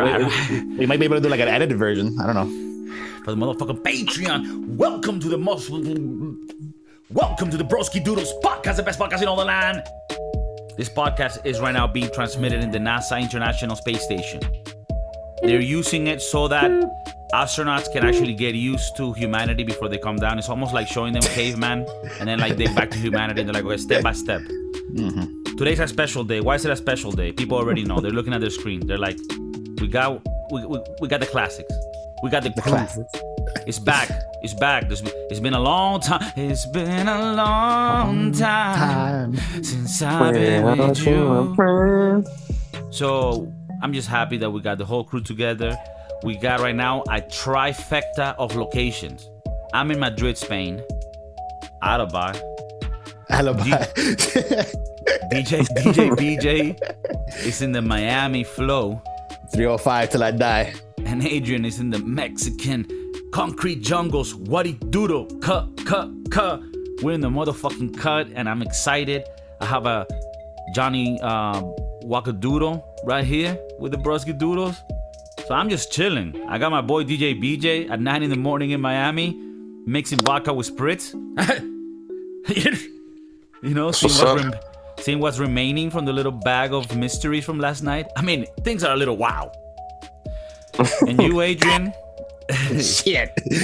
don't, I don't We might be able to do like an edited version. I don't know. for the motherfucking Patreon. Welcome to the most. Welcome to the Broski Doodles podcast, the best podcast in all the land. This podcast is right now being transmitted in the NASA International Space Station. They're using it so that astronauts can actually get used to humanity before they come down. It's almost like showing them caveman, and then like they back to humanity. And they're like, okay, step by step. Mm-hmm. Today's a special day. Why is it a special day? People already know. They're looking at their screen. They're like, we got, we, we, we got the classics. We got the, crew. Classics. It's back. It's back. There's, it's been a long time. It's been a long time since I've been with you. So I'm just happy that we got the whole crew together. We got right now a trifecta of locations. I'm in Madrid, Spain. Alibi. Alibi. DJ DJ BJ is in the Miami flow. 305 till I die. and Adrian is in the Mexican concrete jungles. What doodle? Cut, cut, cut. We're in the motherfucking cut, and I'm excited. I have a Johnny um, Wakadoodle right here with the Broski Doodles. So I'm just chilling. I got my boy DJ BJ at 9 in the morning in Miami, mixing vodka with spritz. you know, seeing what's what's, up. rem- seeing what's remaining from the little bag of mysteries from last night. I mean, things are a little wow. and you, Adrian, Shit. you,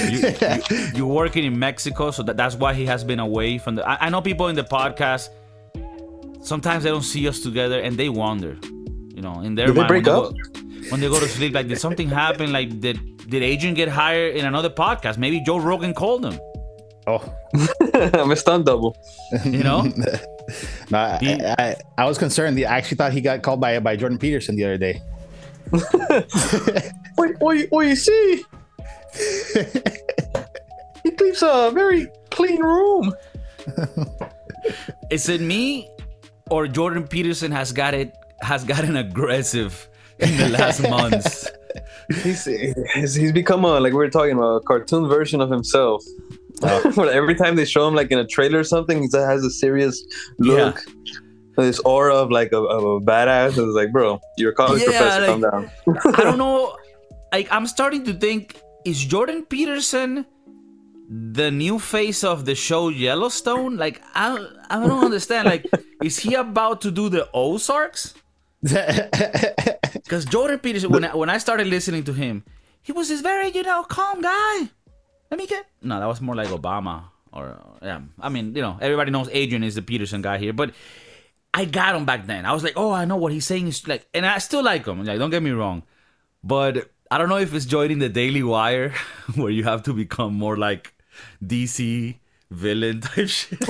you, you're working in Mexico, so that, that's why he has been away from the. I, I know people in the podcast. Sometimes they don't see us together, and they wonder, you know, in their Did they break when, up? They go, when they go to sleep, like did something happen? Like did did Adrian get hired in another podcast? Maybe Joe Rogan called him. Oh. I'm a stunt double. You know, No, I, I, I was concerned. I actually thought he got called by by Jordan Peterson the other day. Wait, wait, wait, you see? he keeps a very clean room. is it me or Jordan Peterson has got it has gotten aggressive in the last months? He's, he's he's become a like we were talking about a cartoon version of himself. Where every time they show him like in a trailer or something, he has a serious look. This aura of like a, of a badass. It's like, bro, you're a college Yeah, professor. like- Calm down. I don't know. Like I'm starting to think, is Jordan Peterson the new face of the show Yellowstone? Like I, I don't understand. Like, is he about to do the Ozarks? Because Jordan Peterson, when I, when I started listening to him, he was this very you know calm guy. Let me get no, that was more like Obama or yeah. I mean, you know, everybody knows Adrian is the Peterson guy here, but I got him back then. I was like, oh, I know what he's saying is like, and I still like him. Like, don't get me wrong, but I don't know if it's joining the Daily Wire where you have to become more like DC villain type shit. He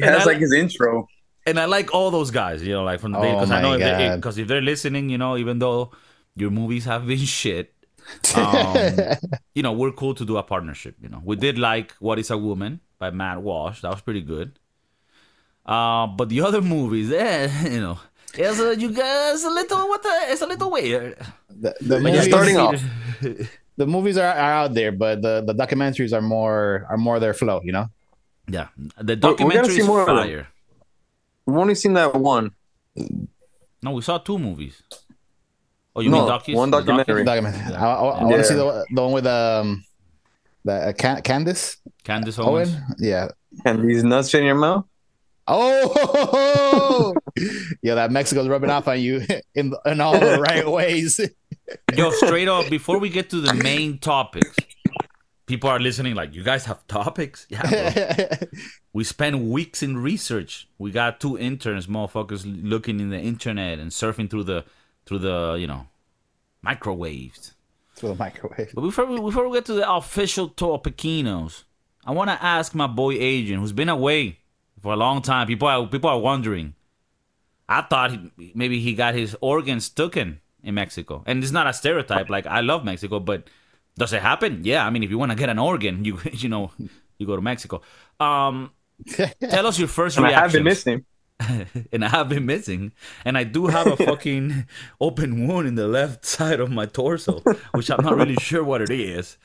And has I- like his intro. and I like all those guys, you know, like from the Oh because I know God. Eh, because if, they're listening, you know, even though your movies have been shit, um, you know, we're cool to do a partnership. You know, we did like "What Is a Woman" by Matt Walsh. That was pretty good. Uh, but the other movies, eh, you know, it's a, you guys a little what the it's a little weird. the, the movies, starting off. the movies are, are out there, but the, the documentaries are more are more their flow. You know. Yeah, the We're- we're documentary is more fire. We've only seen that one. No, we saw two movies. Oh, you No, mean docus? one The documentary. Document. Yeah. I, I, I want to see the, the one with um the uh, Can- Candace Candace Owens. Owen. Yeah. And these nuts in your mouth. Oh, yeah, that Mexico's rubbing off on you in in all the right ways. Yo, straight up, before we get to the main topics, people are listening like, you guys have topics? Yeah, we spend weeks in research. We got two interns, motherfuckers, looking in the internet and surfing through the through the you know microwaves. Through the microwave. But before we, before we get to the official tour, topiquinos, I want to ask my boy Adrian, who's been away for a long time. People are people are wondering. I thought he, maybe he got his organs taken in Mexico, and it's not a stereotype. Like I love Mexico, but does it happen? Yeah, I mean, if you want to get an organ, you you know, you go to Mexico. Um, tell us your first reaction. I have been missing. and I have been missing, and I do have a fucking open wound in the left side of my torso, which I'm not really sure what it is.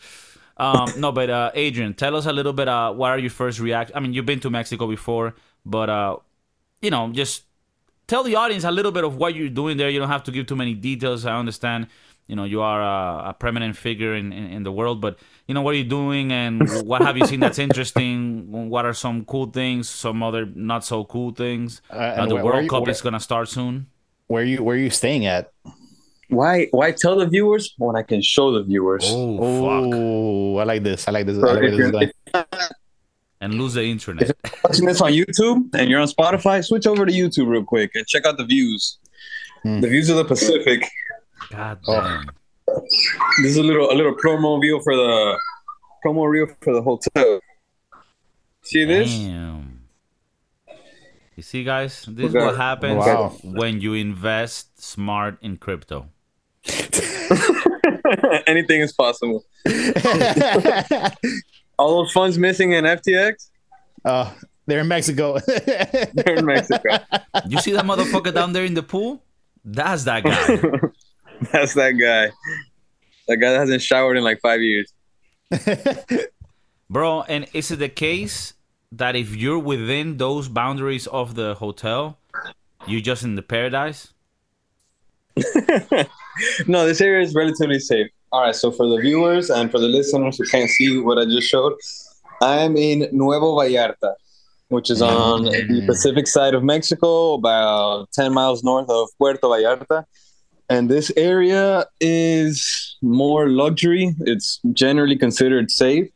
Um, no, but uh, Adrian, tell us a little bit. Uh, what are your first react? I mean, you've been to Mexico before, but uh, you know, just tell the audience a little bit of what you're doing there. You don't have to give too many details. I understand. You know, you are a, a prominent figure in, in, in the world, but you know, what are you doing and what have you seen that's interesting? What are some cool things? Some other not so cool things? Uh, Uh, the where- where World you- Cup where- is gonna start soon. Where you where are you staying at? Why why tell the viewers when I can show the viewers? Oh, fuck! Oh, I like this. I like this. I like this is you're, going. if And lose the internet. you're watching this on YouTube and you're on Spotify, switch over to YouTube real quick and check out the views. Hmm. The views of the Pacific. God Oh. damn. This is a little a little promo view for the promo reel for the hotel. See this? Damn. You see, guys, this is what happens Wow. when you invest smart in crypto. Anything is possible. All those funds missing in FTX, oh, uh, they're in Mexico. they're in Mexico. You see that motherfucker down there in the pool? That's that guy. That's that guy. That guy that hasn't showered in like five years. Bro, and is it the case that if you're within those boundaries of the hotel, you're just in the paradise? no, this area is relatively safe. All right, so for the viewers and for the listeners who can't see what I just showed, I am in Nuevo Vallarta, which is on the mm. Pacific side of Mexico, about 10 miles north of Puerto Vallarta. And this area is more luxury. It's generally considered safe.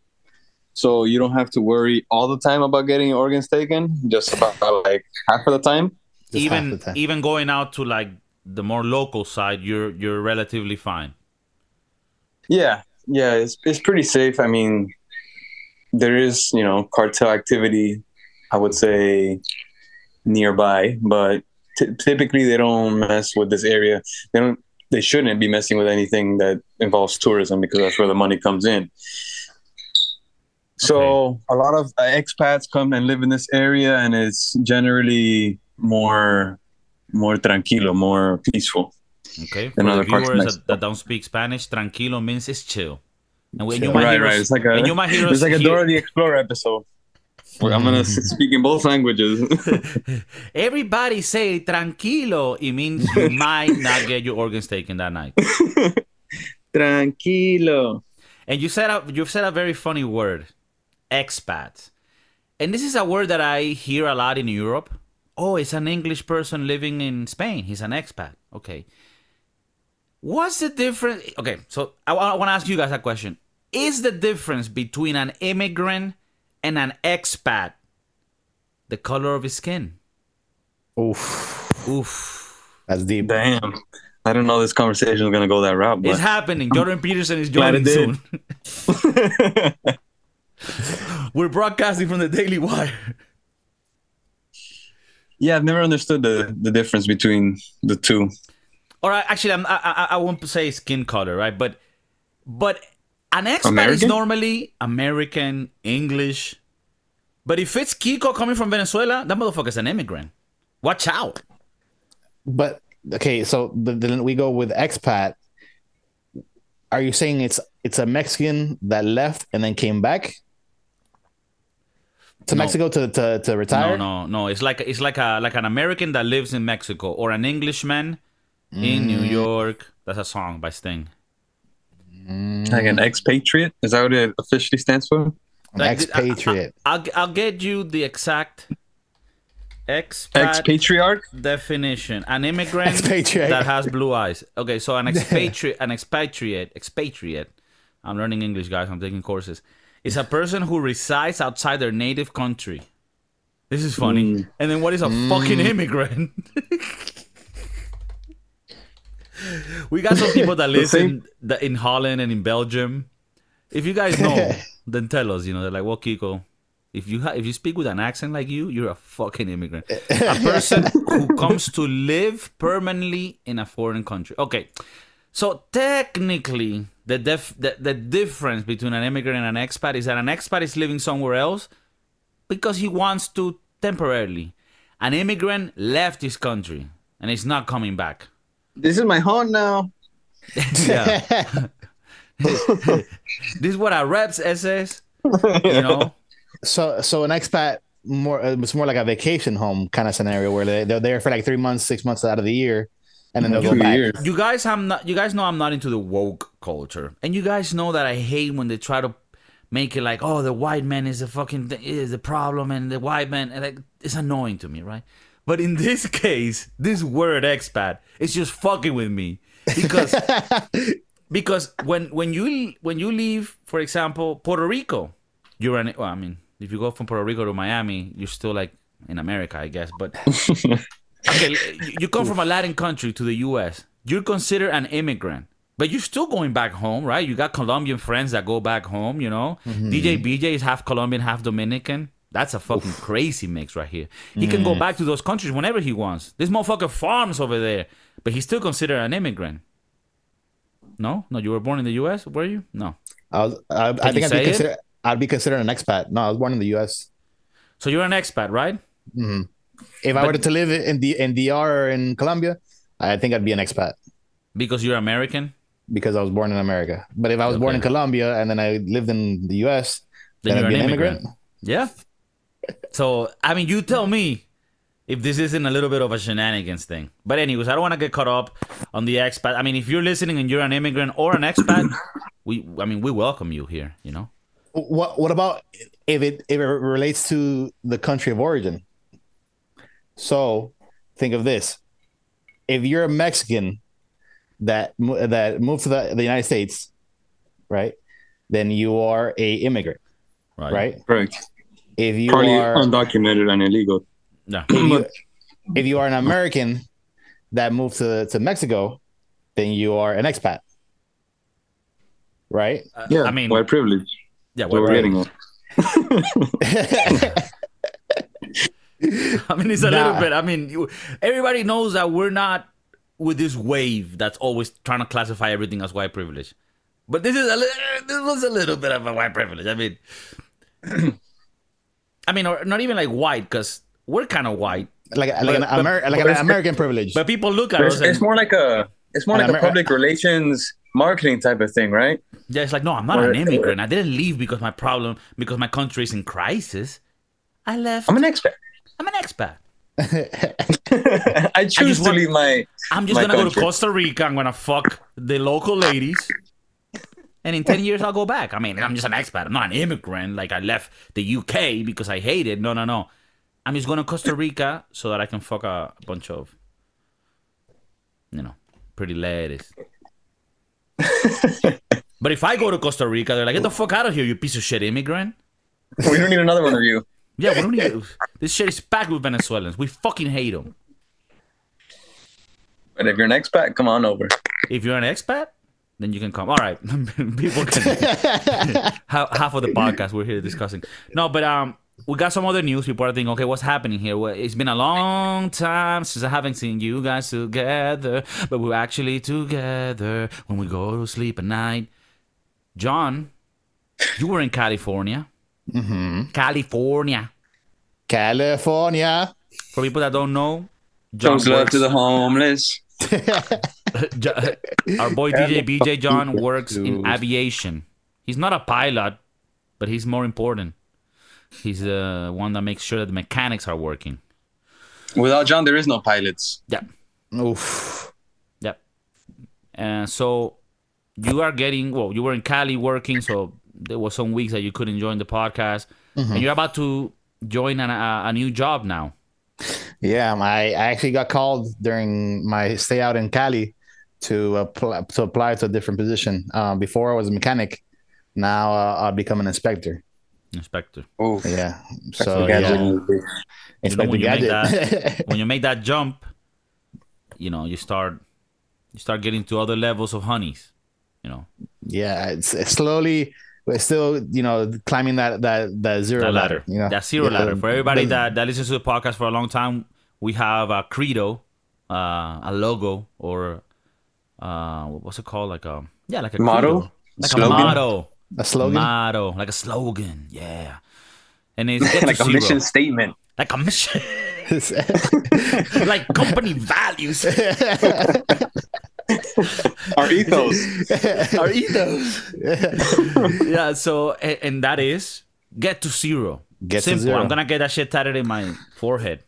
So you don't have to worry all the time about getting your organs taken, just about like half of the time. Just even the time. even going out to like the more local side, you're you're relatively fine. Yeah, yeah, it's it's pretty safe. I mean, there is you know cartel activity, I would say nearby, but t- typically they don't mess with this area. They don't. They shouldn't be messing with anything that involves tourism because that's where the money comes in. So a lot of uh, expats come and live in this area, and it's generally more more tranquilo, more peaceful. Okay, for In the other parts of viewers that, that don't speak Spanish, tranquilo means it's chill. And when you Chill. might right, hear right. It's like a you might hear it's like a hear- Dora the Explorer episode. I'm gonna speak in both languages. everybody say tranquilo. It means you might not get your organs taken that night. Tranquilo. And you said a, you've said a very funny word, expat. And this is a word that I hear a lot in Europe. Oh, it's an English person living in Spain. He's an expat. Okay. What's the difference? Okay, so I, want to ask you guys a question. Is the difference between an immigrant and an expat the color of his skin? Oof, Oof. that's deep. Damn. I don't know this conversation is gonna go that route, It's happening. Jordan Peterson is joining soon. We're broadcasting from the Daily Wire. yeah, I've never understood the the difference between the two. All right, actually, I'm, I, I I won't say skin color, right? But but an expat is normally American, English. But if it's Kiko coming from Venezuela, that motherfucker's an immigrant. Watch out. But okay, so then we go with expat. Are you saying it's it's a Mexican that left and then came back to No. Mexico to to, to retire? No, no, no. It's like it's like a like an American that lives in Mexico or an Englishman in New mm. York. That's a song by Sting. Mm-hmm. Like an expatriate? Is that what it officially stands for? An Like, I- expatriate. I'll I'll get you the exact expat Expatriarch? definition. An immigrant Expatriate. that has blue eyes. Okay so an expatriate an expatriate expatriate. I'm learning english guys. I'm taking courses. Is a person who resides outside their native country. This is funny. Mm. And then what is a fucking mm. immigrant we got some people that live in, that in holland and in belgium if you guys know then tell us you know they're like well kiko if you ha- if you speak with an accent like you, you're a fucking immigrant. A person who comes to live permanently in a foreign country. Okay. So technically, the def- the, the difference between an immigrant and an expat is that an expat is living somewhere else because he wants to temporarily. An immigrant left his country and is not coming back. This is my home now. Yeah. this is what our reps says. You know? so so an expat more uh, it's more like a vacation home kind of scenario where they, they're there for like three months, six months out of the year, and then they'll go back. years. You guys, I'm not. You guys know I'm not into the woke culture, and you guys know that I hate when they try to make it like, oh, the white man is the fucking th- is the problem, and the white man, and like, it's annoying to me, right? But in this case, this word expat is just fucking with me because because when when you when you leave, for example, Puerto Rico, you're an. Well, I mean, if you go from Puerto Rico to Miami, you're still like in America, I guess. But okay, you- you come from a Latin country to the U.S. You're considered an immigrant, but you're still going back home, right? You got Colombian friends that go back home. You know, mm-hmm. DJ BJ is half Colombian, half Dominican. That's a fucking crazy mix right here. He can go back to those countries whenever he wants. This motherfucker farms over there, but he's still considered an immigrant. No, no, you were born in the U.S. Were you? No. I, was, I, I think I'd be, consider, I'd be considered an expat. No, I was born in the U.S. So you're an expat, right? Mhm. If I were to live in the in DR or in Colombia, I think I'd be an expat Because you're American. because I was born in America. But if I was born in Colombia and then I lived in the U.S., Then then, you're I'd be an an immigrant. immigrant. Yeah. So I mean, you tell me if this isn't a little bit of a shenanigans thing. But anyways, I don't want to get caught up on the expat. I mean, if you're listening and you're an immigrant or an expat, we I mean we welcome you here. You know. What What about if it if it relates to the country of origin? So, think of this: if you're a Mexican that that moved to the, the United States, right? Then you are a immigrant, right? Correct. If you Probably are undocumented and illegal. Yeah. if you, if you are an American that moved to, to Mexico, then you are an expat. Right? Uh, yeah. I mean- white privilege. Yeah. What we're Well, getting at. I mean, it's a Nah. little bit. I mean, you, everybody knows that we're not with this wave that's always trying to classify everything as white privilege. But this is a li- this was a little bit of a white privilege. I mean, I mean, or not even like white because we're kind of white, like like, an, But- like but an American privilege. Uh, but people look at But us it's, and it's more like a it's more And like a public relations marketing type of thing, right? yeah, it's like no, I'm not Or- an immigrant. I didn't leave because my problem because my country is in crisis. I left. I'm an expat. I'm an expat. I choose just to want- leave my. I'm just My gonna go to. Costa Rica. I'm gonna fuck the local ladies. And in 10 years, I'll go back. I mean, I'm just an expat. I'm not an immigrant. Like, I left the UK because I hate it. No, no, no. I'm just going to Costa Rica so that I can fuck a bunch of, you know, pretty ladies. but if I go to Costa Rica, they're like, get the fuck out of here, you piece of shit immigrant. We don't need another one of you. Yeah, we don't need This shit is packed with Venezuelans. We fucking hate them. But if you're an expat, come on over. If you're an expat, then you can come. All right, people can. half, half of the podcast we're here discussing. No, but um, we got some other news. People are thinking, okay, what's happening here? Well, it's been a long time since I haven't seen you guys together, but we're actually together when we go to sleep at night. John, you were in California. Mm-hmm. California. California. For people that don't know, John Shows love to the homeless. Jo- our boy DJ BJ John works in aviation. He's not a pilot, but he's more important. He's the one that makes sure that the mechanics are working. Without John, there is no pilots. Yeah, Oof. yeah. And so you are getting well. You were in Cali working, so there was some weeks that you couldn't join the podcast, and you're about to join an, a, a new job now. Yeah, I, I actually got called during my stay out in Cali to apply, to apply to a different position. Um, before I was a mechanic, now uh, I'll become an inspector. Inspector. Oh, Yeah, so yeah, You know, when you make Gadget. when you make that jump, you know you start you start getting to other levels of honeys. You know yeah, it's, it's slowly, we're still you know climbing that that that zero that ladder. ladder, You know, that zero Yeah, ladder. For everybody the- that that listens to the podcast for a long time, we have a credo, uh, a logo, or uh, what's it called? Like a yeah, like a Motto? credo. like Slogan? a motto, a slogan. motto, like a slogan. Yeah, and it's like a zero. mission statement. like a mission, like company values. Our ethos. our ethos. yeah, so and, and that is get to zero. Get to Simple. zero. I'm gonna get that shit tatted in my forehead.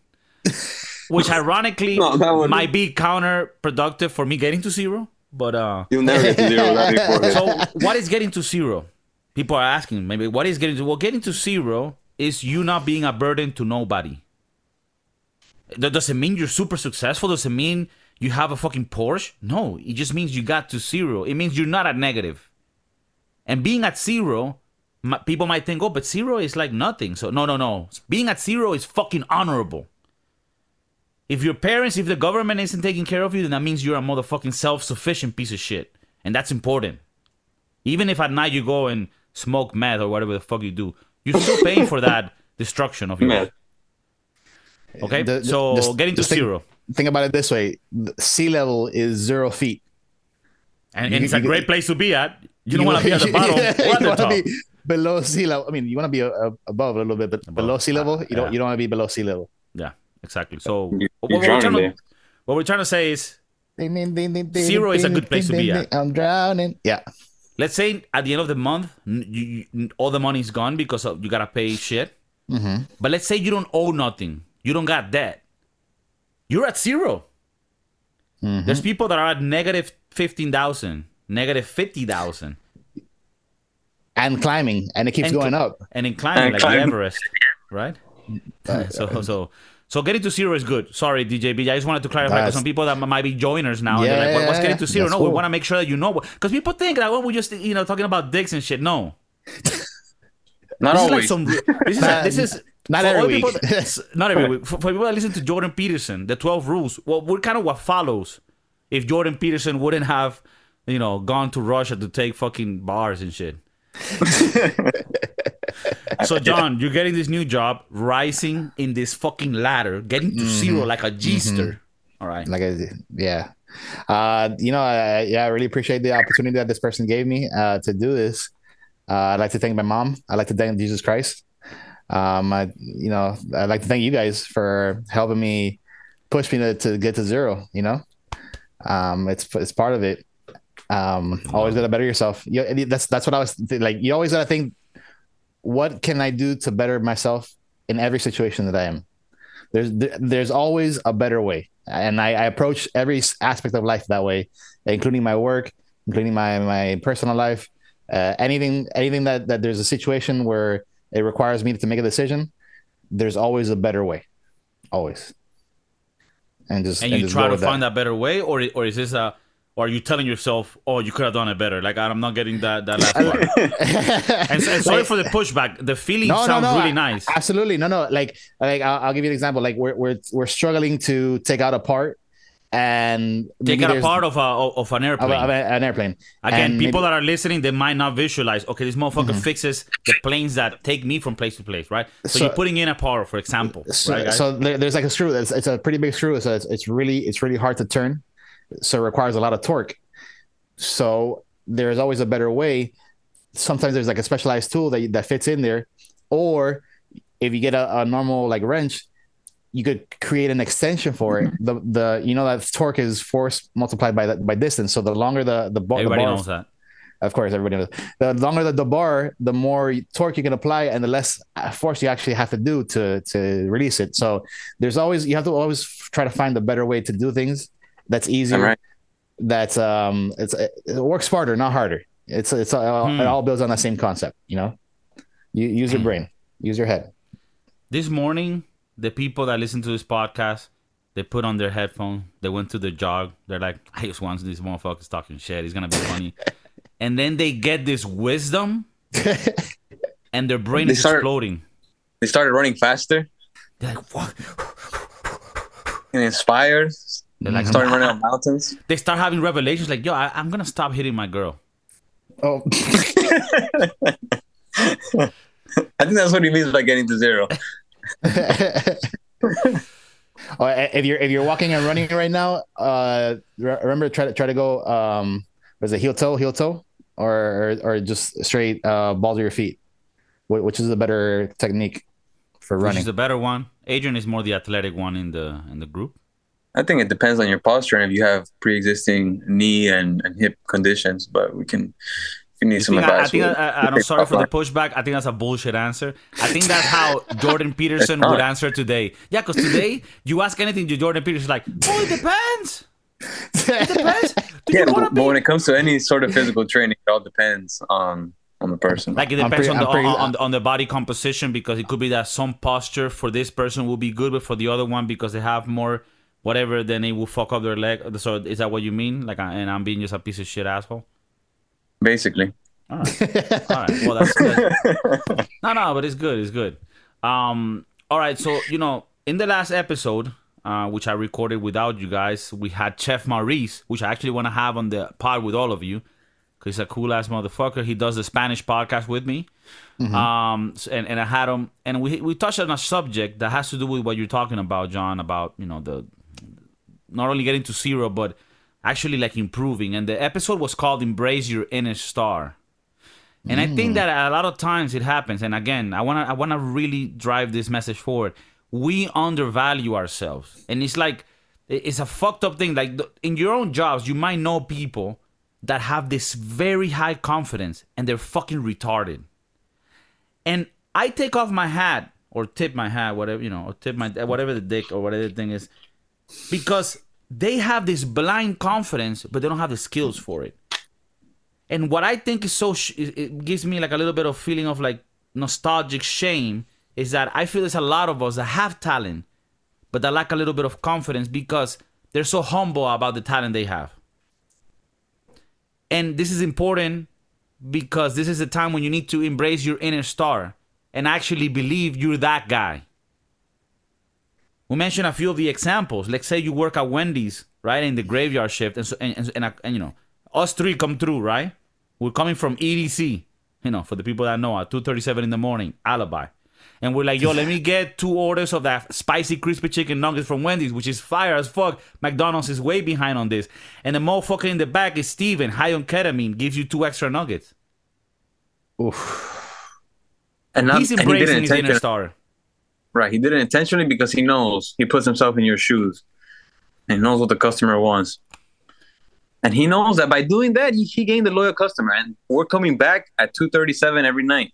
Which ironically No, that one- might be counterproductive for me getting to zero. But uh You'll never get to zero without your forehead. so what is getting to zero? People are asking maybe what is getting to well getting to zero is you not being a burden to nobody. That doesn't mean you're super successful. Doesn't mean you have a fucking Porsche. No, it just means you got to zero. It means you're not at negative. And being at zero, m- people might think, oh, but zero is like nothing. So no, no, no. Being at zero is fucking honorable. If your parents, if the government isn't taking care of you, then that means you're a motherfucking self-sufficient piece of shit, and that's important. Even if at night you go and smoke meth or whatever the fuck you do, you're still paying for that destruction of your life. Okay, The- the- so just- getting to just think- zero, Think about it this way: sea level is zero feet. and, you- and it's a great place to be at. You don't want to be at the bottom Yeah, or you the wanna top. be below sea level. I mean, you want to be uh, above a little bit, but below sea level, you don't. yeah. You don't want to be below sea level. Yeah, exactly. So You- what, we're trying to, what we're trying to say is, Zero is a good place to be at. I'm drowning. Yeah. let's say at the end of the month, you, you, all the money's gone because of, you gotta pay shit. Mm-hmm. But let's say you don't owe nothing, you don't got debt. You're at 0 Mm-hmm. There's people that are at negative fifteen thousand, negative fifty thousand, And climbing, and it keeps And going up. and in climbing And like climbing. Everest, right? so so so getting to zero is good. Sorry, DJB. I just wanted to clarify because some people that might be joiners now. and Yeah, they're like, what, what's getting to zero? that's no, we want to make sure that you know. Because people think that well, we just you know talking about dicks and shit. No, Not this is like always. some. This is like, this is Not for every all people week. that- not every week. For, for people that listen to Jordan Peterson, the twelve rules. Well, we're kind of what follows if Jordan Peterson wouldn't have, you know, gone to Russia to take fucking bars and shit. so John, you're getting this new job, rising in this fucking ladder, getting to Mm-hmm. zero like a G-ster. All right. Like, a, yeah. Uh, you know, I, yeah, I really appreciate the opportunity that this person gave me uh, to do this. Uh, I'd like to thank my mom. I'd like to thank Jesus Christ. Um, I, you know, I'd like to thank you guys for helping me push me to, to get to zero. You know, um, it's it's part of it. Um, always gotta better yourself. You, that's that's what I was like. You always gotta think, what can I do to better myself in every situation that I am? There's there's always a better way, and I, I approach every aspect of life that way, including my work, including my my personal life. Uh, anything anything that that there's a situation where it requires me to make a decision, there's always a better way, always. And just And you just try to find that better way, or or is this a or are you telling yourself, "Oh, you could have done it better"? Like I'm not getting that that last part. and, and sorry Like- for the pushback. The feeling no, no, sounds no, really a- nice. Absolutely, no, no. Like, like I'll, I'll give you an example. Like, we're we're we're struggling to take out a part, and Take maybe out a part of a of an airplane. of an airplane. Again, And people maybe- that are listening, they might not visualize. Okay, this motherfucker Mm-hmm. fixes the planes that take me from place to place, right? So, So- you're putting in a part, for example, so, right? so there's like a screw. It's, it's a pretty big screw. So it's, it's really it's really hard to turn. So it requires a lot of torque. So there's always a better way. Sometimes there's like a specialized tool that that fits in there, or if you get a, a normal like wrench, you could create an extension for it. The the you know that torque is force multiplied by that by distance. So the longer the the, bar, the Everybody bar knows that. of course, everybody knows. The longer the, the bar, the more torque you can apply, and the less uh, force you actually have to do to to release it. So there's always you have to always try to find a better way to do things. That's easier. All right. That's um, it's it works smarter, not harder. It's it's all, Hmm. it all builds on that same concept. You know, you use your brain, use your head. This morning, the people that listen to this podcast, they put on their headphones. They went to the jog. They're like, I just want this motherfucker's talking shit. He's gonna be funny. and then they get this wisdom, and their brain They is start- exploding. They started running faster They're like, what? and inspired. They're like, Started running on mountains. they start having revelations like, yo, I, I'm gonna stop hitting my girl. Oh, I think that's what he means by getting to zero. oh, if you're if you're walking and running right now, uh, re- remember try to try to go um, was it heel toe, heel toe, or or, or just straight uh, balls of your feet? Wh- Which is a better technique for running? Which running? is the better one. Adrian is more the athletic one in the in the group. I think it depends on your posture and if you have pre-existing knee and, and hip conditions. But we can, if you need You some think I, I think I, I, I'm sorry for the pushback. I think that's a bullshit answer. I think that's how Jordan Peterson would answer today. Yeah, because today you ask anything to Jordan Peterson, like, oh, it depends. It depends. Do Yeah, but, to but when it comes to any sort of physical training, it all depends on on the person. like it depends pretty- on the pretty- on, on, on the body composition because it could be that some posture for this person will be good, but for the other one because they have more whatever, then it will fuck up their leg. So is that what you mean? Like, and I'm being just a piece of shit asshole. Basically, All right. All right. Well, that's good. no, no, but it's good. It's good. Um. All right. So you know, in the last episode, uh, which I recorded without you guys, we had Chef Maurice, which I actually want to have on the pod with all of you, because he's a cool ass motherfucker. He does the Spanish podcast with me. Um. And and I had him, and we we touched on a subject that has to do with what you're talking about, John, about you know the not only getting to zero, but actually like improving. And the episode was called "Embrace Your Inner Star." And I think mm. that a lot of times it happens. And again, I wanna I wanna really drive this message forward. We undervalue ourselves, and it's like it's a fucked up thing. Like in your own jobs, you might know people that have this very high confidence, and they're fucking retarded. And I take off my hat or tip my hat, whatever you know, or tip my whatever the dick or whatever the thing is, because they have this blind confidence, but they don't have the skills for it. And what I think is so, sh- it gives me like a little bit of feeling of like nostalgic shame is that I feel there's a lot of us that have talent, but that lack a little bit of confidence because they're so humble about the talent they have. And this is important because this is a time when you need to embrace your inner star and actually believe you're that guy. We mentioned a few of the examples. Let's say you work at Wendy's, right, in the graveyard shift, and so, and, and, and, and you know, us three come through, right? We're coming from EDC, you know, for the people that know, at 2:37 in the morning, alibi, and we're like, yo, let me get two orders of that spicy crispy chicken nuggets from Wendy's, which is fire as fuck. McDonald's is way behind on this, and the motherfucker in the back is Steven, high on ketamine, gives you two extra nuggets. Oof. and, not, He's and he did embracing his inner intentionally. star. Right, he did it intentionally because he knows he puts himself in your shoes, and knows what the customer wants, and he knows that by doing that, he, he gained a loyal customer, and we're coming back at two thirty seven every night.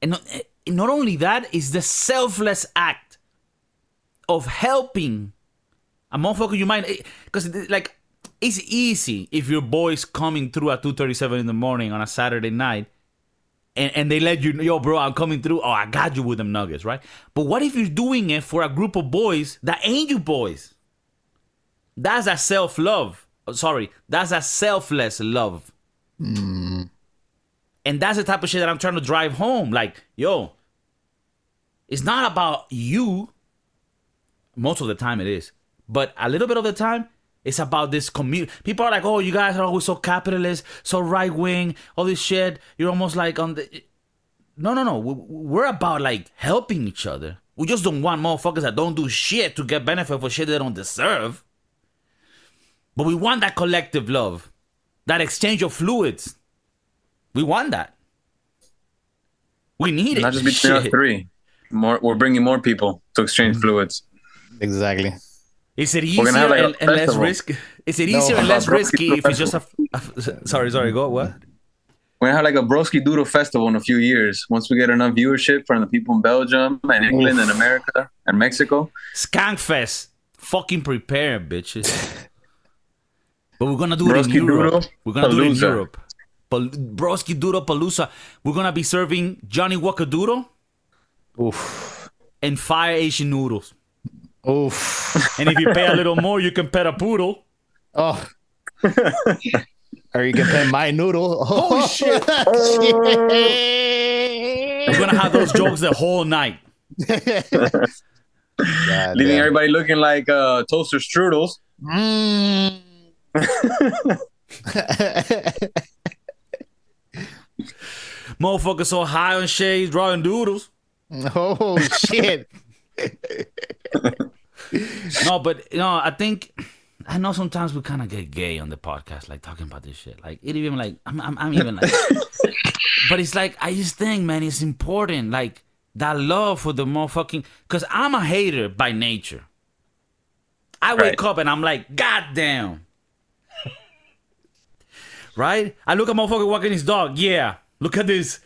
And not, eh, not only that, is the selfless act of helping. A motherfucker you might because like it's easy if your boy's coming through at 2.37 in the morning on a saturday night and, and they let you yo bro i'm coming through. Oh i got you with them nuggets right? But what if you're doing it for a group of boys that ain't you boys? That's a self-love. Oh, sorry that's a selfless love. Mm. And that's the type of shit that i'm trying to drive home. Like yo it's not about you. Most of the time it is. But a little bit of the time it's about this community people are like oh you guys are always so capitalist so right wing all this shit. You're almost like on the no no no. We- we're about like helping each other. We just don't want motherfuckers that don't do shit to get benefit for shit they don't deserve. But we want that collective love that exchange of fluids. We want that. We need it. Not just between us three. More, we're bringing more people to exchange mm-hmm. fluids. Exactly. Is it easier have, like, and, and less festival. risk? Is it easier and less risky if it's just a, a- Sorry, sorry. Go what? We're gonna have like a Broski Doodle festival in a few years. Once we get enough viewership from the people in Belgium and England and America and Mexico. Skankfest. Fucking prepare, bitches. But we're gonna do it in Europe. Doodle We're gonna do it in Europe. Pal- Broski Doodle Palooza. We're gonna be serving Johnny Walker Doodle Oof. and fire Asian noodles. Oof. And if you pay a little more, you can pet a poodle. Oh. or you can pet my noodle. Oh, shit. We're gonna have those jokes the whole night. God Leaving damn. everybody looking like uh, toaster strudels. Mm. Motherfucker so high on shades, drawing doodles. oh shit. No, but you know, I think I know sometimes we kind of get gay on the podcast, like talking about this shit. Like it even like I'm, I'm, I'm even like, but it's like I just think, man, it's important, like that love for the motherfucking. Cause I'm a hater by nature. I wake Right. up and I'm like, God damn. right? I look at motherfucker walking his dog. Yeah, look at this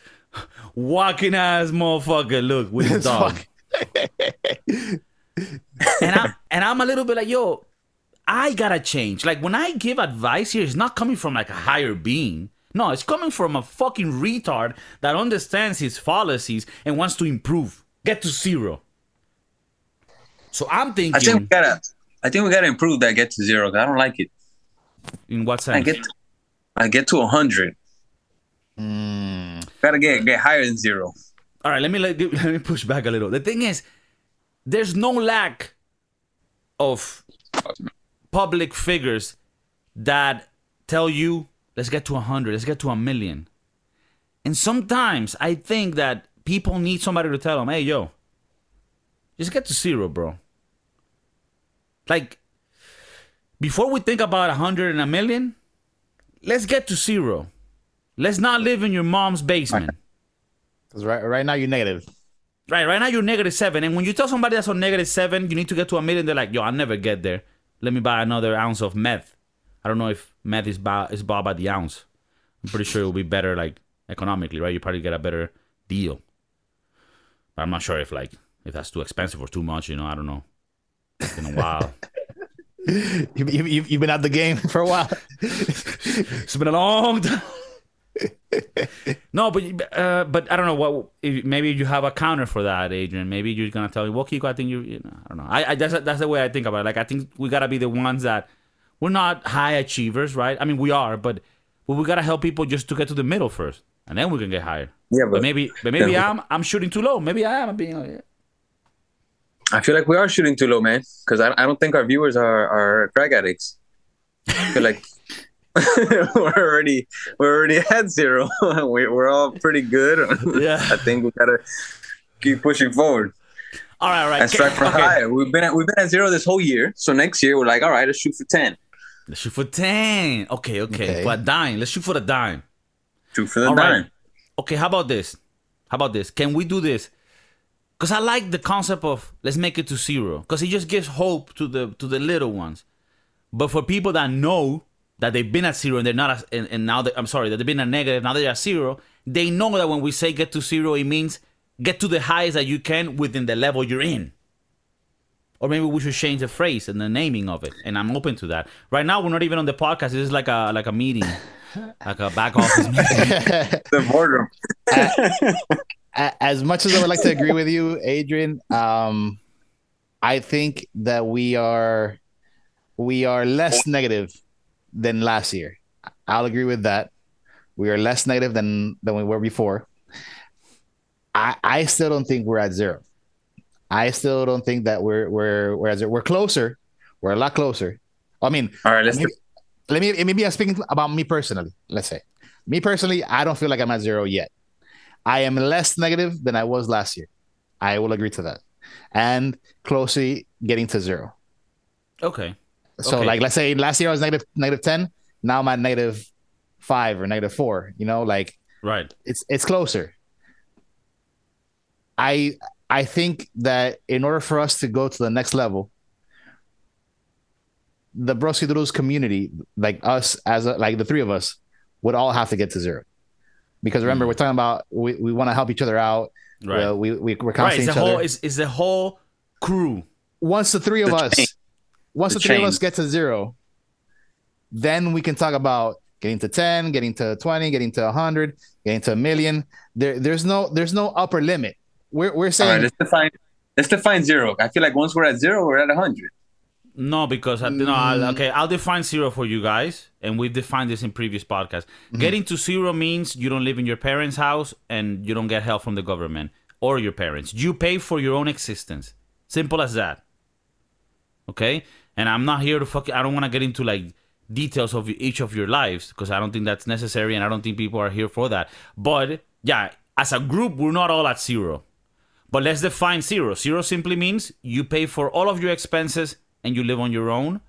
walking ass motherfucker. Look with his dog. And I and I'm a little bit like, yo, I gotta change. Like when I give advice here, it's not coming from like a higher being. No, it's coming from a fucking retard that understands his fallacies and wants to improve, get to zero. So I'm thinking. I think we gotta. I think we gotta improve that get to zero. I don't like it. in what sense? I get. I get to a hundred. Hmm. Gotta get get higher than zero. All right, let me let, let me push back a little. The thing is, there's no lack of public figures that tell you, let's get to 100, let's get to a million. And sometimes I think that people need somebody to tell them, hey, yo, just get to zero, bro. Like, before we think about a 100 and a million, let's get to zero. Let's not live in your mom's basement. Because right, right now you're negative. Right, right now you're negative seven. And when you tell somebody that's on negative seven, you need to get to a million, they're like, yo, I'll never get there. Let me buy another ounce of meth. I don't know if meth is bought, is bought by the ounce. I'm pretty sure it will be better, like, economically, right? You probably get a better deal. But I'm not sure if, like, if that's too expensive or too much, you know, I don't know. It's been a while. You, you, you- you've been at the game for a while. it's been a long time. No, but uh, but I don't know what. If, maybe you have a counter for that, Adrian. Maybe you're gonna tell me, well, Kiko, I think you. you know, I don't know. I, I that's that's the way I think about it. Like I think we gotta be the ones that we're not high achievers, right? I mean, we are, but but we gotta help people just to get to the middle first, and then we can get higher. Yeah, But but maybe but maybe Yeah. I'm I'm shooting too low. Maybe I am being. uh, I feel like we are shooting too low, man. Because I, I don't think our viewers are are crack addicts. I feel like we're already we're already at zero. we, we're all pretty good. Yeah. I think we gotta keep pushing forward All right, all right. and strive for Okay. higher. We've been at, we've been at zero this whole year. So next year we're like, all right, let's shoot for ten. Let's shoot for ten. Okay, okay, Okay. For a dime. Let's shoot for the dime. Shoot for the All nine. right. Okay, how about this? How about this? Can we do this? Because I like the concept of let's make it to zero. Because it just gives hope to the to the little ones. But for people that know that they've been at zero and they're not, at, and, and now they, I'm sorry that they've been at negative, now they're at zero. They know that when we say get to zero, it means get to the highest that you can within the level you're in. Or maybe we should change the phrase and the naming of it. And I'm open to that. Right now, we're not even on the podcast. This is like a like a meeting, like a back office meeting. The boardroom. A- as much as I would like to agree with you, Adrian, um, I think that we are we are less negative than last year. I'll agree with that. We are less negative than than we were before. I I still don't think we're at zero. I still don't think that we're we're we're at zero. We're closer. We're a lot closer. I mean, All right, let's maybe, let me maybe I'm speaking about me personally. Let's say me personally, I don't feel like I'm at zero yet. I am less negative than I was last year. I will agree to that, and closely getting to zero. Okay. So, Okay. like, let's say last year I was negative negative ten. Now I'm at negative five or negative four. You know, like Right. it's it's closer. I I think that in order for us to go to the next level, the Broski Doodles community, like us as a, like the three of us, would all have to get to zero. Because remember, Mm. we're talking about we, we want to help each other out. Right. Uh, we, we we're right. counseling It's each the whole. other. It's, it's the whole crew. Once the three of The us, chain. Once the, The three of us get to zero, then we can talk about getting to 10, getting to 20, getting to 100, getting to a million. There, there's no there's no upper limit. We're we're saying right, let's define let's define zero. I feel like once we're at zero, we're at hundred. No, because I, no. I'll, mm. okay, I'll define zero for you guys, and we've defined this in previous podcasts. Mm-hmm. Getting to zero means you don't live in your parents' house and you don't get help from the government or your parents. You pay for your own existence. Simple as that. Okay, and I'm not here to fuck. I don't want to get into like details of each of your lives because I don't think that's necessary, and I don't think people are here for that. But yeah, as a group, we're not all at zero. But let's define zero. Zero simply means you pay for all of your expenses and you live on your own.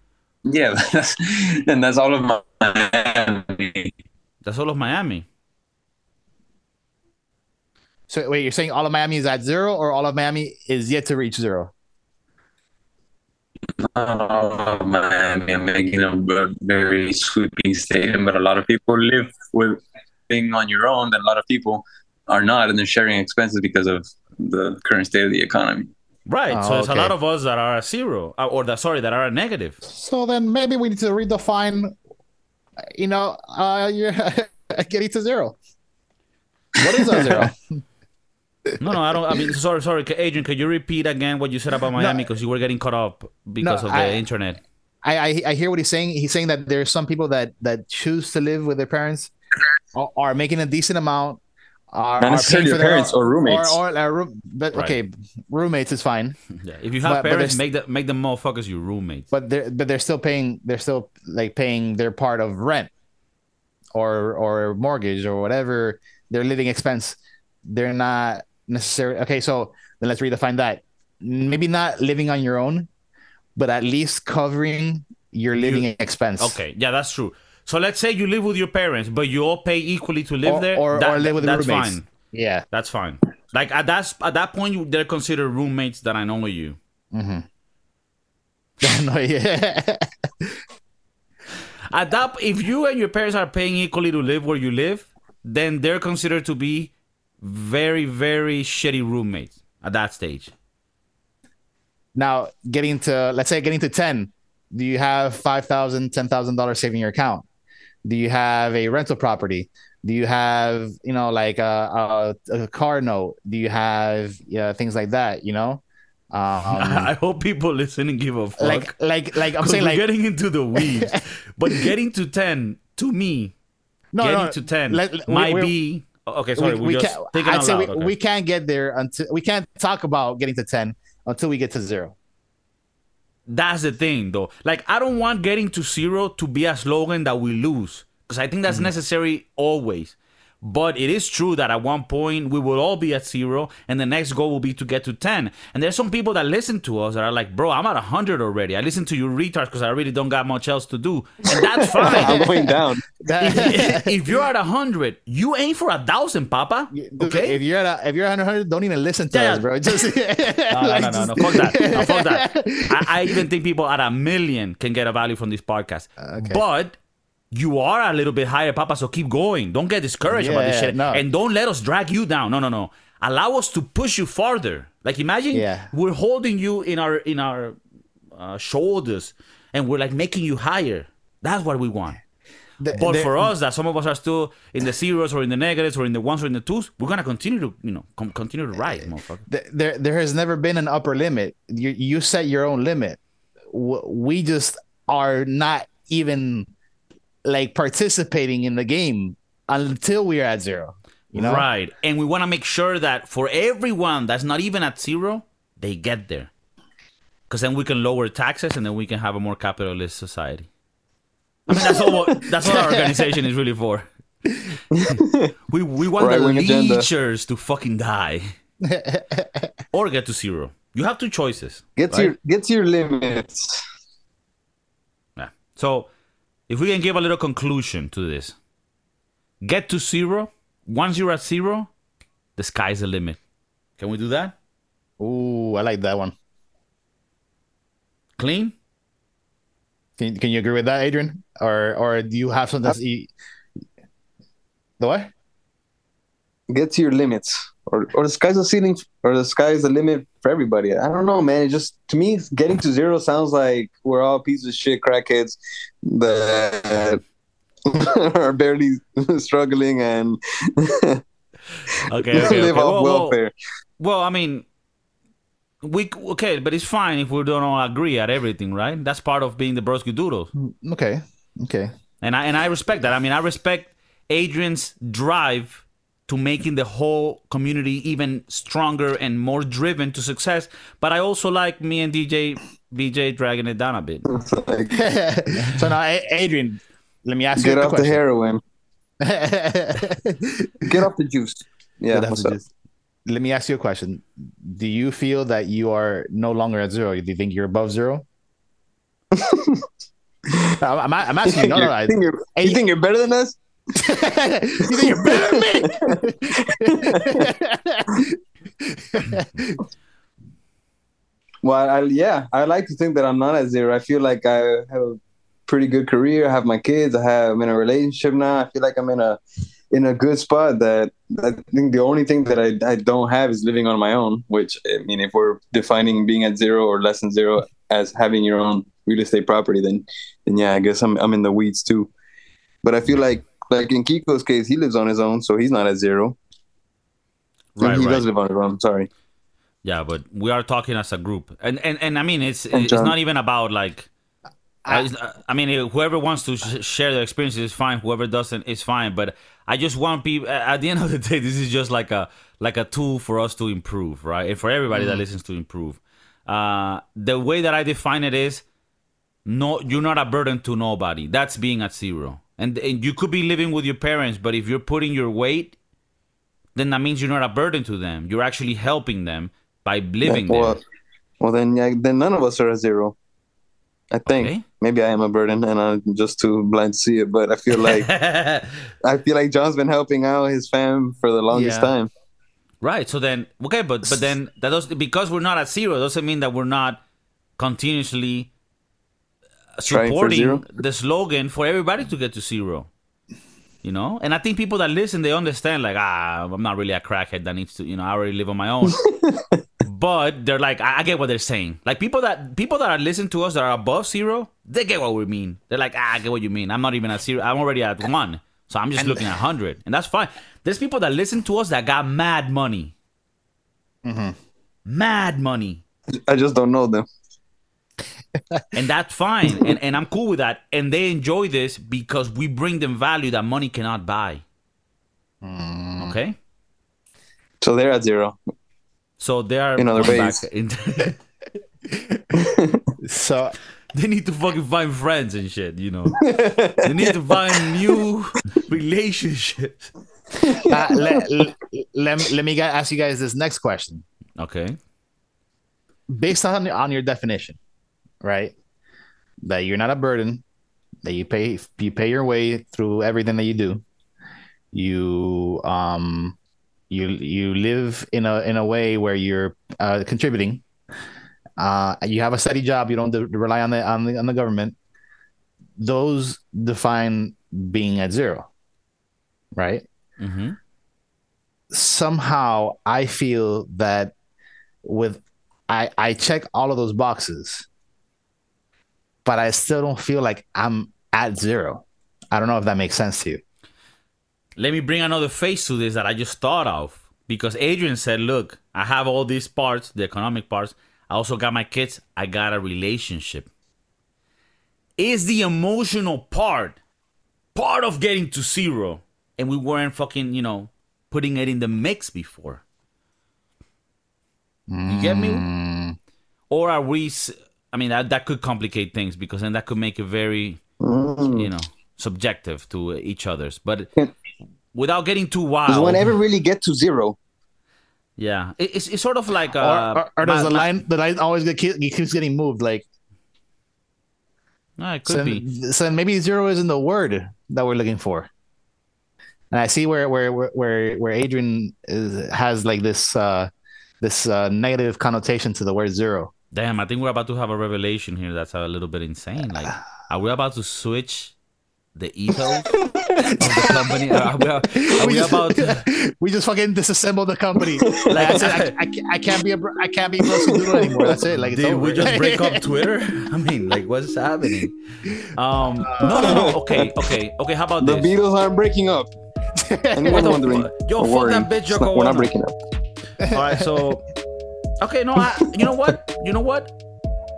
Yeah, that's, and that's all of Miami. That's all of Miami. so. Wait, you're saying all of Miami is at zero, or all of Miami is yet to reach zero? Not all of Miami. I'm making a very sweeping statement, but a lot of people live with being on your own, and a lot of people are not, and they're sharing expenses because of the current state of the economy. Right. Oh, so there's okay. a lot of us that are a zero, uh, or that sorry, that are a negative. So then maybe we need to redefine, you know, uh, you're getting to zero. What is a zero? No, no, I don't. I mean, sorry, sorry, Adrian. Could you repeat again what you said about Miami because you were getting caught up because No, of the I- internet? I, I I hear what he's saying. He's saying that there are some people that that choose to live with their parents, are, are making a decent amount. Are, Not necessarily paying your for their parents own- or roommates. Or, or uh, room, but Right. okay, roommates is fine. Yeah. If you have But- but parents, there's- make the make them motherfuckers your roommates. But they're but they're still paying. They're still like paying their part of rent, or or mortgage or whatever their living expense. They're not necessarily okay. So then let's redefine that. Maybe not living on your own, but at least covering your living expense. Okay, yeah, that's true. So let's say you live with your parents, but you all pay equally to live Or- there. or- that- or live with that's roommates. fine. Yeah. That's fine. Like at that at that point, you, they're considered roommates that I know you. Mm-hmm. no, yeah. At that, if you and your parents are paying equally to live where you live, then they're considered to be very, very shitty roommates at that stage. Now, getting to let's say getting to ten, do you have five thousand, ten thousand dollars $10,000 saving your account? Do you have a rental property? Do you have you know like a, a, a car note? Do you have yeah things like that? You know, I um, hope people listening give a fuck. like like like I'm saying like getting into the weeds, but getting to ten to me, no getting no to ten let- we- might we're- be okay. Sorry, we, we, just can't. I'd say loud. we, okay. we can't get there until we can't talk about getting to ten until we get to zero. That's the thing, though. Like, I don't want getting to zero to be a slogan that we lose because I think that's mm-hmm. necessary always. But it is true that at one point we will all be at zero, and the next goal will be to get to 10. And there's some people that listen to us that are like, bro, I'm at 100 already. I listen to you retards because I really don't got much else to do. And that's fine. I'm going down. if, if you're at 100, you aim for a thousand, Papa. Okay? If you're at a, if you're at 100, don't even listen to Yeah. us, bro. Just No, no, no, no, no, fuck that. No, fuck that. I, I even think people at a million can get a value from this podcast. Okay. But you are a little bit higher, Papa, so keep going. Don't get discouraged about this shit. no. And don't let us drag you down. No, no, no. Allow us to push you farther. Like imagine Yeah. we're holding you in our in our uh, shoulders and we're like making you higher. That's what we want. The- But the- for us, that some of us are still in the zeros or in the negatives or in the ones or in the twos, we're gonna continue to, you know, com- continue to rise, motherfucker. there there has never been an upper limit. You you set your own limit. We just are not even like participating in the game until we are at zero. You know, Right. And we want to make sure that for everyone that's not even at zero, they get there. Because then we can lower taxes and then we can have a more capitalist society. I mean, that's all. What, that's what our organization is really for. we we want the Right-wing agenda. leechers to fucking die, or get to zero. You have two choices. Get to right? your get to your limits. Yeah. So, if we can give a little conclusion to this, get to zero. Once you're at zero, the sky's the limit. Can we do that? Ooh, I like that one. Clean? Can can you agree with that, Adrian? Or or do you have something? Uh, that's, you, the what? Get to your limits, or or the sky's the ceiling, or the sky's the limit for everybody. I don't know, man. It just to me, getting to zero sounds like we're all pieces of shit crackheads that are barely struggling and Okay, okay, okay. live Well, off well, welfare. well, I mean, we okay, but it's fine if we don't all agree at everything, right? That's part of being the Broski Doodles, mm, Okay, okay. and I and I respect that. I mean, I respect Adrian's drive to making the whole community even stronger and more driven to success. But I also like me and DJ BJ dragging it down a bit. So now, Adrian, let me ask you get a off the question. heroin. Get Get off the juice. Yeah, what's the juice. Let me ask you a question. Do you feel that you are no longer at zero? Do you think you're above zero? I'm, I'm, I'm asking you. No, no, you, I, think you're, you think you're better than us? You think you're better than me? Well, I, yeah, I like to think that I'm not at zero. I feel like I have a pretty good career. I have my kids. I have I'm in a relationship now. I feel like I'm in a in a good spot. That I think the only thing that I, I don't have is living on my own. Which I mean, if we're defining being at zero or less than zero as having your own real estate property, then then yeah, I guess I'm I'm in the weeds too. But I feel like like in Kiko's case, he lives on his own, so he's not at zero. Right, he right. does live on his own. Sorry. Yeah, but we are talking as a group, and and, and I mean, it's And it's not even about like. I, I mean, whoever wants to sh- share their experiences is fine. Whoever doesn't is fine. But I just want people. At the end of the day, this is just like a like a tool for us to improve, right? And for everybody that listens to improve. Uh, the way that I define it is, no, you're not a burden to nobody. That's being at zero. And, and you could be living with your parents, but if you're putting your weight, then that means you're not a burden to them. You're actually helping them by living well, there. well, then yeah, then none of us are at zero. I think Okay. maybe I am a burden, and I'm just too blind to see it. But I feel like I feel like John's been helping out his fam for the longest Yeah. time. Right. So then, okay, but but then that does because we're not at zero doesn't mean that we're not continuously supporting the slogan for everybody to get to zero. You know, and I think people that listen they understand like ah I'm not really a crackhead that needs to you know I already live on my own. but they're like I, I get what they're saying. Like people that people that are listening to us that are above zero, they get what we mean. They're like ah I get what you mean. I'm not even at zero. I'm already at one. So I'm just looking at hundred, and that's fine. There's people that listen to us that got mad money mad money I just don't know them. And that's fine. And, and i'm cool with that. And they enjoy this because we bring them value that money cannot buy. Okay? So they're at zero. so they are In other going ways. back. In- So they need to fucking find friends and shit you know. They need to find new relationships. Uh, let, let, let, me- let me ask you guys this next question. okay. Based on on your definition, right? That you're not a burden, that you pay you pay your way through everything that you do. You um you you live in a in a way where you're uh, contributing. Uh, you have a steady job. You don't de- rely on the on the on the government. Those define being at zero, right? mm-hmm. somehow I feel that with I I check all of those boxes, but I still don't feel like I'm at zero. I don't know if that makes sense to you. let me bring another face to this that I just thought of because Adrian said, "Look, I have all these parts, the economic parts. I also got my kids. I got a relationship. Is the emotional part part of getting to zero, and we weren't fucking, you know, putting it in the mix before? You get me? Mm. Or are we? S- I mean, that that could complicate things because then that could make it very Mm. you know subjective to each other's but without getting too wild. Does wild one ever really get to zero? yeah it, it's, it's sort of like uh, or, or, or does ma- the line the line always get keep, keeps getting moved? Like no, it could so, be so maybe zero isn't the word that we're looking for. And I see where where where where, where Adrian is, has like this uh this uh, negative connotation to the word zero. Damn i think we're about to have a revelation here that's a little bit insane like are we about to switch the ethos of the company are we, are we just, about to, we just fucking disassemble the company. Like I said, I, I, can't- I can't be a bro- I can't be Broski Doodle anymore. That's it. Like it's did we just break up twitter i mean like what's happening um no no no okay okay okay how about this? The this Beatles aren't breaking up. Anyone What the wondering? fu- Yo, fuck that bitch, it's Yoko not- We're not breaking up. All right, so okay, no, I, you know what? You know what?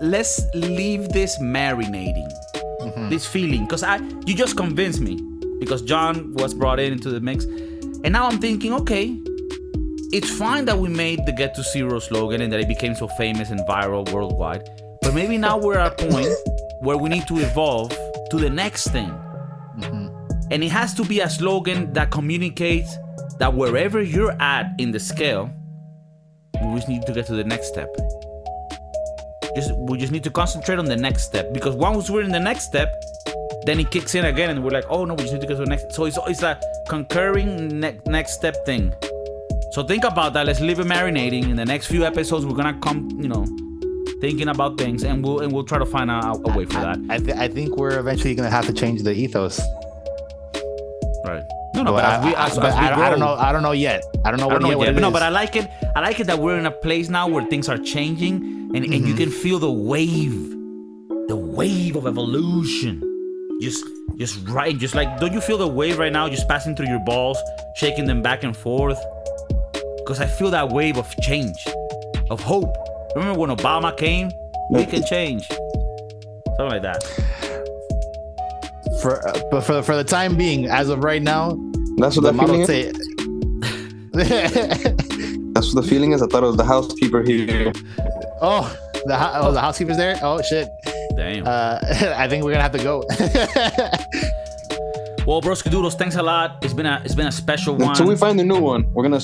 Let's leave this marinating, mm-hmm. this feeling, because I you just convinced me because John was brought in into the mix, and now I'm thinking, okay, it's fine that we made the Get to Zero slogan and that it became so famous and viral worldwide, but maybe now we're at a point where we need to evolve to the next thing. Mm-hmm. And it has to be a slogan that communicates that wherever you're at in the scale, we just need to get to the next step. Just we just need to concentrate on the next step because once we're in the next step, then it kicks in again and we're like, oh no, we just need to get to the next. So it's it's a concurring ne- next step thing. So think about that. Let's leave it marinating. In the next few episodes, we're gonna come, you know, thinking about things, and we'll and we'll try to find a, a way for that. I, th- I think we're eventually gonna have to change the ethos. Right. No, no, But but, I, as we, as, but as we I- I don't know. I don't know yet. I don't know I don't know yet what yet, but no, but I like it. I like it that we're in a place now where things are changing, and, and you can feel the wave, the wave of evolution. Just, just right, just like, don't you feel the wave right now, just passing through your balls, shaking them back and forth? Because I feel that wave of change, of hope. Remember when Obama came? We can change. Something like that. for uh, but for for the time being, as of right now, That's what the that feeling is. That's what the feeling is. I thought it was the housekeeper here. oh, the hou- oh, the housekeeper's there. Oh shit. Damn. Uh, I think we're gonna have to go. well, Broski Doodles, thanks a lot. It's been a it's been a special one. Until we find a new one, we're gonna.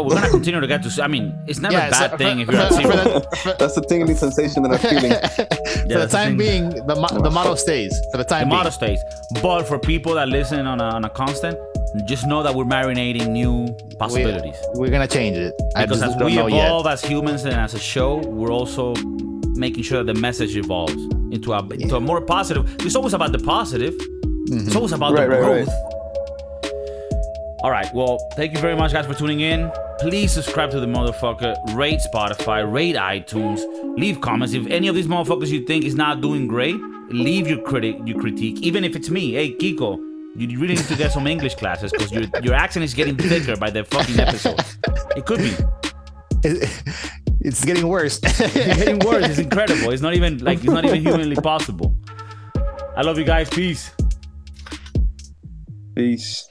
Assume, well, we're gonna continue to get to. I mean, it's never a bad so thing for- if you're at for- zero. for the- for- that's the tingly sensation that I'm feeling. for the that's the time being, the mo- the model stays. For the The time model being. stays. But for people that listen on a, on a constant, just know that we're marinating new possibilities. We're gonna change it. I because just as don't we know yet. evolve as humans and as a show, we're also making sure that the message evolves into a into a more positive. It's always about the positive. It's mm-hmm. always about Right, the right, right. growth. All right. Well, thank you very much, guys, for tuning in. Please subscribe to the motherfucker. Rate Spotify. Rate iTunes. Leave comments. If any of these motherfuckers you think is not doing great, leave your critic, your critique. Even if it's me. Hey, Kiko, you really need to get some English classes because your your accent is getting thicker by the fucking episode. It could be. it's getting worse. It's getting worse. It's incredible. It's not even like it's not even humanly possible. I love you guys. Peace. Peace.